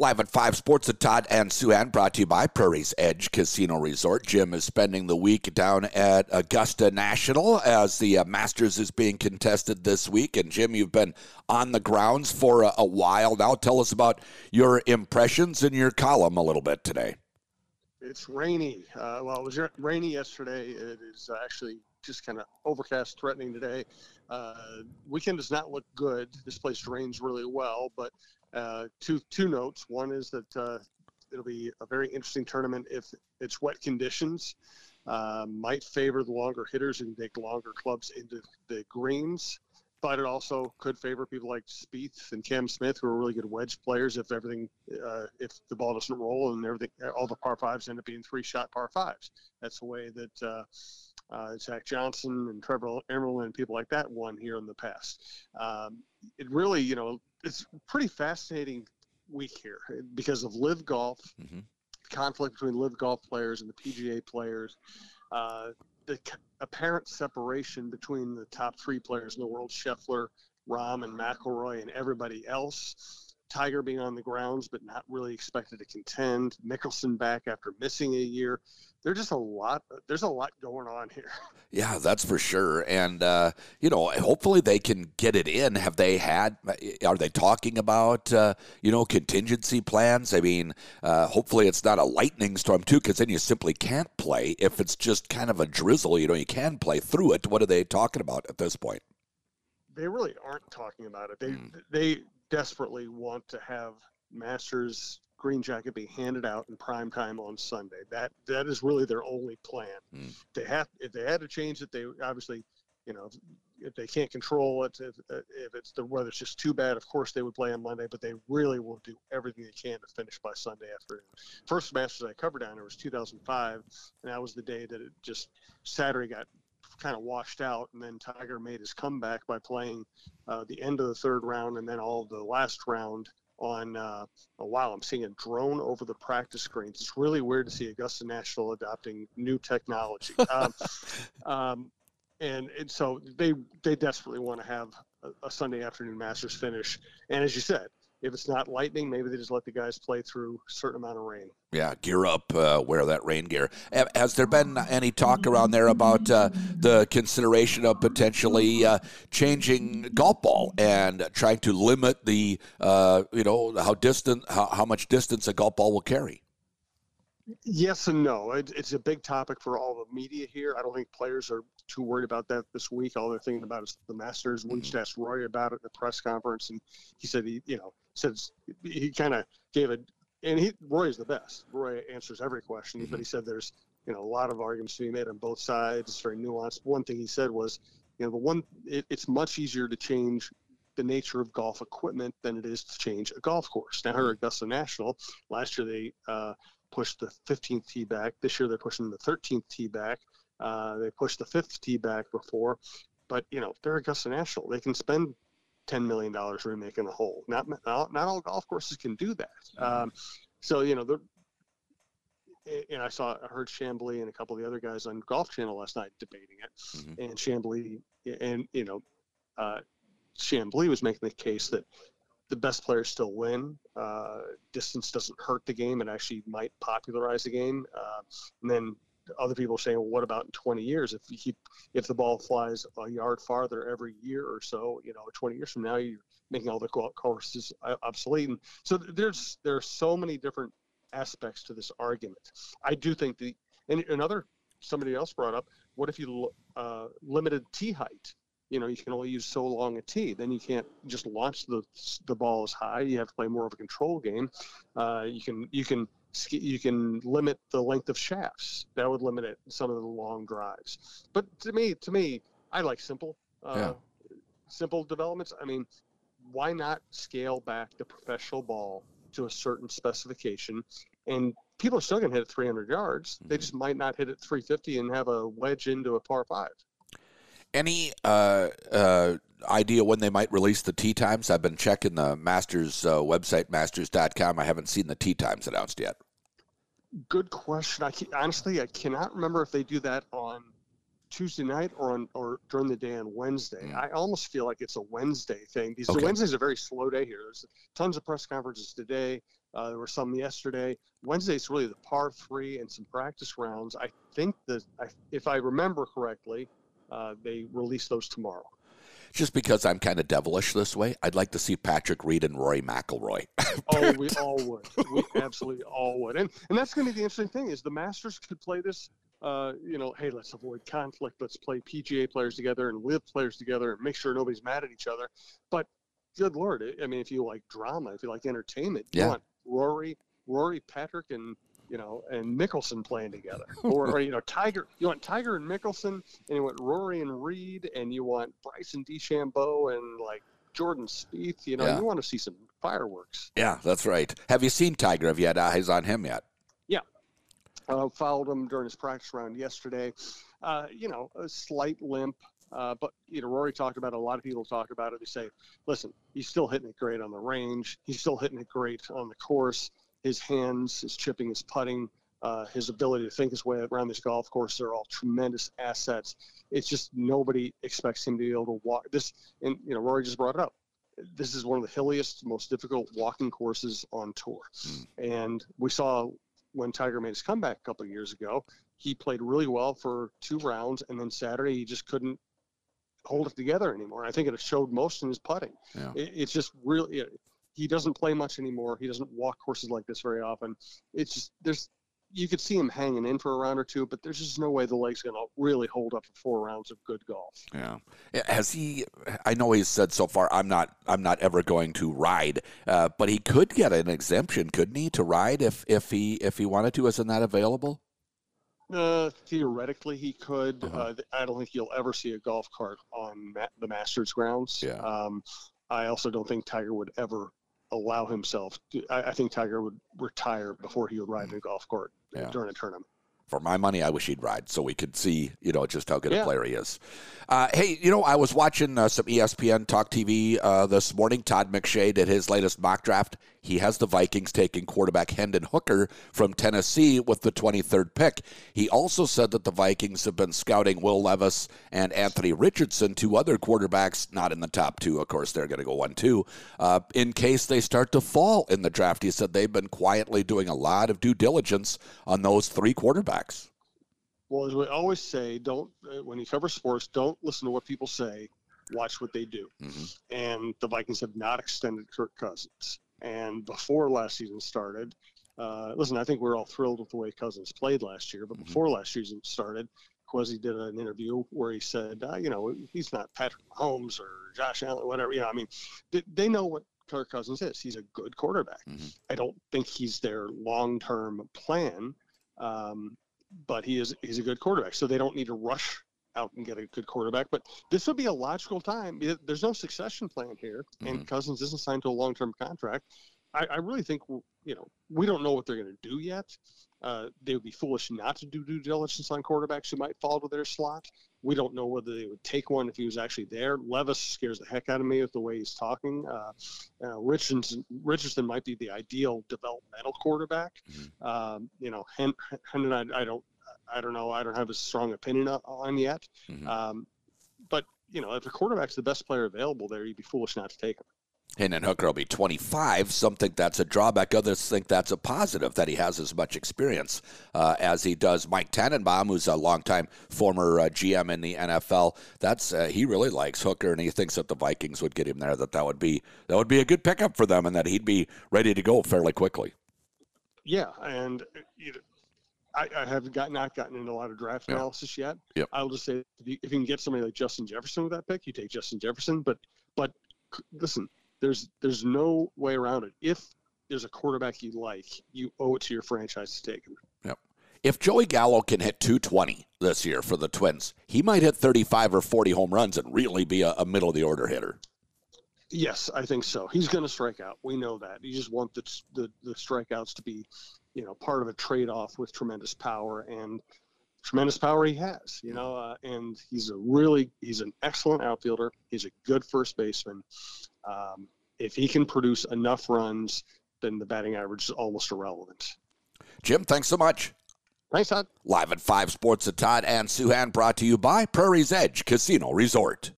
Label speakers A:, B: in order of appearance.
A: Live at 5 Sports at Todd and Sue Souhan, brought to you by Prairie's Edge Casino Resort. Jim is spending the week down at Augusta National as the uh, Masters is being contested this week. And Jim, you've been on the grounds for a, a while now. Tell us about your impressions in your column a little bit today.
B: It's rainy. Uh, well, it was rainy yesterday. It is actually just kind of overcast, threatening today. Uh, weekend does not look good. This place rains really well, but two two notes. One is that uh, it'll be a very interesting tournament if it's wet conditions. Uh, might favor the longer hitters and take longer clubs into the greens, but it also could favor people like Spieth and Cam Smith, who are really good wedge players. If everything, uh, if the ball doesn't roll and everything, all the par fives end up being three shot par fives. That's the way that uh, uh, Zach Johnson and Trevor Immelman and people like that won here in the past. Um, it really, you know, it's pretty fascinating week here because of LIV Golf, mm-hmm. conflict between LIV Golf players and the PGA players, uh, the apparent separation between the top three players in the world, Scheffler, Rahm, and McIlroy, and everybody else. Tiger being on the grounds but not really expected to contend. Mickelson back after missing a year. There's just a lot. There's a lot going on here.
A: Yeah, that's for sure. And uh, you know, hopefully they can get it in. Have they had? Are they talking about uh, you know contingency plans? I mean, uh, hopefully it's not a lightning storm too, because then you simply can't play. If it's just kind of a drizzle, you know, you can play through it. What are they talking about at this point?
B: They really aren't talking about it. They mm. they desperately want to have Masters green jacket be handed out in prime time on Sunday. That that is really their only plan. Mm. They have if they had to change it, they obviously, you know, if they can't control it, if, if it's the weather's just too bad, of course they would play on Monday. But they really will do everything they can to finish by Sunday afternoon. First Masters I covered down there was 2005, and that was the day that it just Saturday got kind of washed out, and then Tiger made his comeback by playing uh, the end of the third round and then all of the last round on uh, a while. I'm seeing a drone over the practice screens. It's really weird to see Augusta National adopting new technology. Um, um, and, and so they they desperately want to have a, a Sunday afternoon Masters finish. And as you said, if it's not lightning, maybe they just let the guys play through a certain amount of rain.
A: Yeah, gear up, uh, wear that rain gear. Has there been any talk around there about uh, the consideration of potentially uh, changing golf ball and trying to limit the, uh, you know, how distant, how, how much distance a golf ball will carry?
B: Yes and no. It, it's a big topic for all the media here. I don't think players are too worried about that this week. All they're thinking about is the Masters. We just asked Rory about it at the press conference, and he said he, you know, says he kind of gave a, and he Rory is the best. Rory answers every question, mm-hmm. but he said there's you know a lot of arguments to be made on both sides. It's very nuanced. One thing he said was, you know, the one it, it's much easier to change the nature of golf equipment than it is to change a golf course. Now, here at Augusta National, last year they uh, pushed the 15th tee back. This year they're pushing the 13th tee back. Uh, they pushed the fifth tee back before, but you know they're Augusta National. They can spend ten million dollars remaking a hole. Not, not not all golf courses can do that. Um, so you know the. And I saw, I heard Chamblee and a couple of the other guys on Golf Channel last night debating it, mm-hmm. and Chamblee and you know, uh, Chamblee was making the case that the best players still win. Uh, distance doesn't hurt the game; it actually might popularize the game. Uh, and then other people saying, well, what about in 20 years? If you keep, if the ball flies a yard farther every year or so, you know, 20 years from now, you're making all the courses obsolete. And so there's there are so many different aspects to this argument. I do think the and another somebody else brought up, what if you uh, limited tee height? you know you can only use so long a tee then you can't just launch the the ball as high you have to play more of a control game uh, you can you can you can limit the length of shafts. That would limit it some of the long drives. But to me to me i like simple uh, yeah. simple developments. I mean why not scale back the professional ball to a certain specification? And people are still going to hit it 300 yards. Mm-hmm. they just might not hit it 350 and have a wedge into a par five.
A: Any uh, uh, idea when they might release the tee times? I've been checking the Masters uh, website, masters.com. I haven't seen the tee times announced yet.
B: Good question. I can, honestly, I cannot remember if they do that on Tuesday night or on or during the day on Wednesday. Mm. I almost feel like it's a Wednesday thing because okay. Wednesday's a very slow day here. There's tons of press conferences today. Uh, there were some yesterday. Wednesday's really the par three and some practice rounds. I think that, I, if I remember correctly, uh, they release those tomorrow.
A: Just because I'm kind of devilish this way, I'd like to see Patrick Reed and Rory McIlroy.
B: oh, we all would. We absolutely all would. And and that's going to be the interesting thing is the Masters could play this. Uh, you know, hey, let's avoid conflict. Let's play PGA players together and LIV players together and make sure nobody's mad at each other. But good lord, I mean, if you like drama, if you like entertainment, yeah. you want Rory, Rory, Patrick, and you know, and Mickelson playing together, or, or, you know, Tiger. You want Tiger and Mickelson, and you want Rory and Reed, and you want Bryson DeChambeau and like Jordan Spieth. You know, yeah. you want to see some fireworks.
A: Yeah, that's right. Have you seen Tiger? Have you had eyes on him yet?
B: Yeah, uh, followed him during his practice round yesterday. Uh, you know, a slight limp. Uh, but you know, Rory talked about it. A lot of people talk about it. They say, "Listen, he's still hitting it great on the range. He's still hitting it great on the course. His hands, his chipping, his putting, uh, his ability to think his way around this golf course are all tremendous assets. It's just nobody expects him to be able to walk this. And you know, Rory just brought it up. This is one of the hilliest, most difficult walking courses on tour. Mm. And we saw when Tiger made his comeback a couple of years ago, he played really well for two rounds, and then Saturday he just couldn't hold it together anymore. I think it showed most in his putting. Yeah. It, it's just really he doesn't play much anymore. He doesn't walk courses like this very often. It's just there's you could see him hanging in for a round or two, but there's just no way the leg's going to really hold up for four rounds of good golf.
A: Yeah, has he? I know he's said so far, I'm not, I'm not ever going to ride, uh, but he could get an exemption, couldn't he, to ride if if he if he wanted to? Isn't that available?
B: Uh, theoretically, he could. Uh-huh. Uh, I don't think you'll ever see a golf cart on ma- the Masters grounds.
A: Yeah. Um,
B: I also don't think Tiger would ever allow himself. To, I, I, think Tiger would retire before he would ride in a golf cart yeah. during a tournament
A: for my money, I wish he'd ride so we could see, you know, just how good yeah. a player he is. Uh, hey, you know, I was watching uh, some ESPN Talk TV uh, this morning. Todd McShay did his latest mock draft. He has the Vikings taking quarterback Hendon Hooker from Tennessee with the 23rd pick. He also said that the Vikings have been scouting Will Levis and Anthony Richardson, two other quarterbacks, not in the top two. Of course, they're going to go one, two, uh, in case they start to fall in the draft. He said they've been quietly doing a lot of due diligence on those three quarterbacks.
B: Well, as we always say, don't uh, when you cover sports, don't listen to what people say. Watch what they do. Mm-hmm. And the Vikings have not extended Kirk Cousins. And before last season started, uh, listen, I think we're all thrilled with the way Cousins played last year. But mm-hmm. before last season started, Kwesi did an interview where he said, uh, you know, he's not Patrick Mahomes or Josh Allen, whatever. You know, I mean, they, they know what Kirk Cousins is. He's a good quarterback. Mm-hmm. I don't think he's their long-term plan. Um, but he is he's a good quarterback. So they don't need to rush out and get a good quarterback. But this would be a logical time. There's no succession plan here, and mm-hmm. Cousins isn't signed to a long term contract. I, I, really think you know we don't know what they're going to do yet. Uh, they would be foolish not to do due diligence on quarterbacks who might fall to their slot. We don't know whether they would take one if he was actually there. Levis scares the heck out of me with the way he's talking. Uh, uh, Richardson, Richardson might be the ideal developmental quarterback. Mm-hmm. Um, you know, Hendon, I, I, don't, I don't know. I don't have a strong opinion on yet. Mm-hmm. Um, but you know, if a quarterback's the best player available there, you'd be foolish not to take him.
A: Hendon Hooker will be 25. Some think that's a drawback. Others think that's a positive that he has as much experience uh, as he does. Mike Tannenbaum, who's a longtime former uh, GM in the NFL, that's uh, he really likes Hooker, and he thinks that the Vikings would get him there. That that would be that would be a good pickup for them, and that he'd be ready to go fairly quickly.
B: Yeah, and I, I, have got, not gotten into a lot of draft analysis yet.
A: Yep.
B: I'll just say if you, if you can get somebody like Justin Jefferson with that pick, you take Justin Jefferson. But but listen, there's there's no way around it. If there's a quarterback you like, you owe it to your franchise to take him.
A: Yep. If Joey Gallo can hit 220 this year for the Twins, he might hit 35 or 40 home runs and really be a, a middle of the order hitter.
B: Yes, I think so. He's going to strike out. We know that. You just want the, the, the strikeouts to be, you know, part of a trade off with tremendous power and tremendous power he has. You know, uh, and he's a really he's an excellent outfielder. He's a good first baseman. Um, if he can produce enough runs, then the batting average is almost irrelevant.
A: Jim, thanks so much.
B: Thanks, Todd.
A: Live at 5 Sports at Todd and Souhan, brought to you by Prairie's Edge Casino Resort.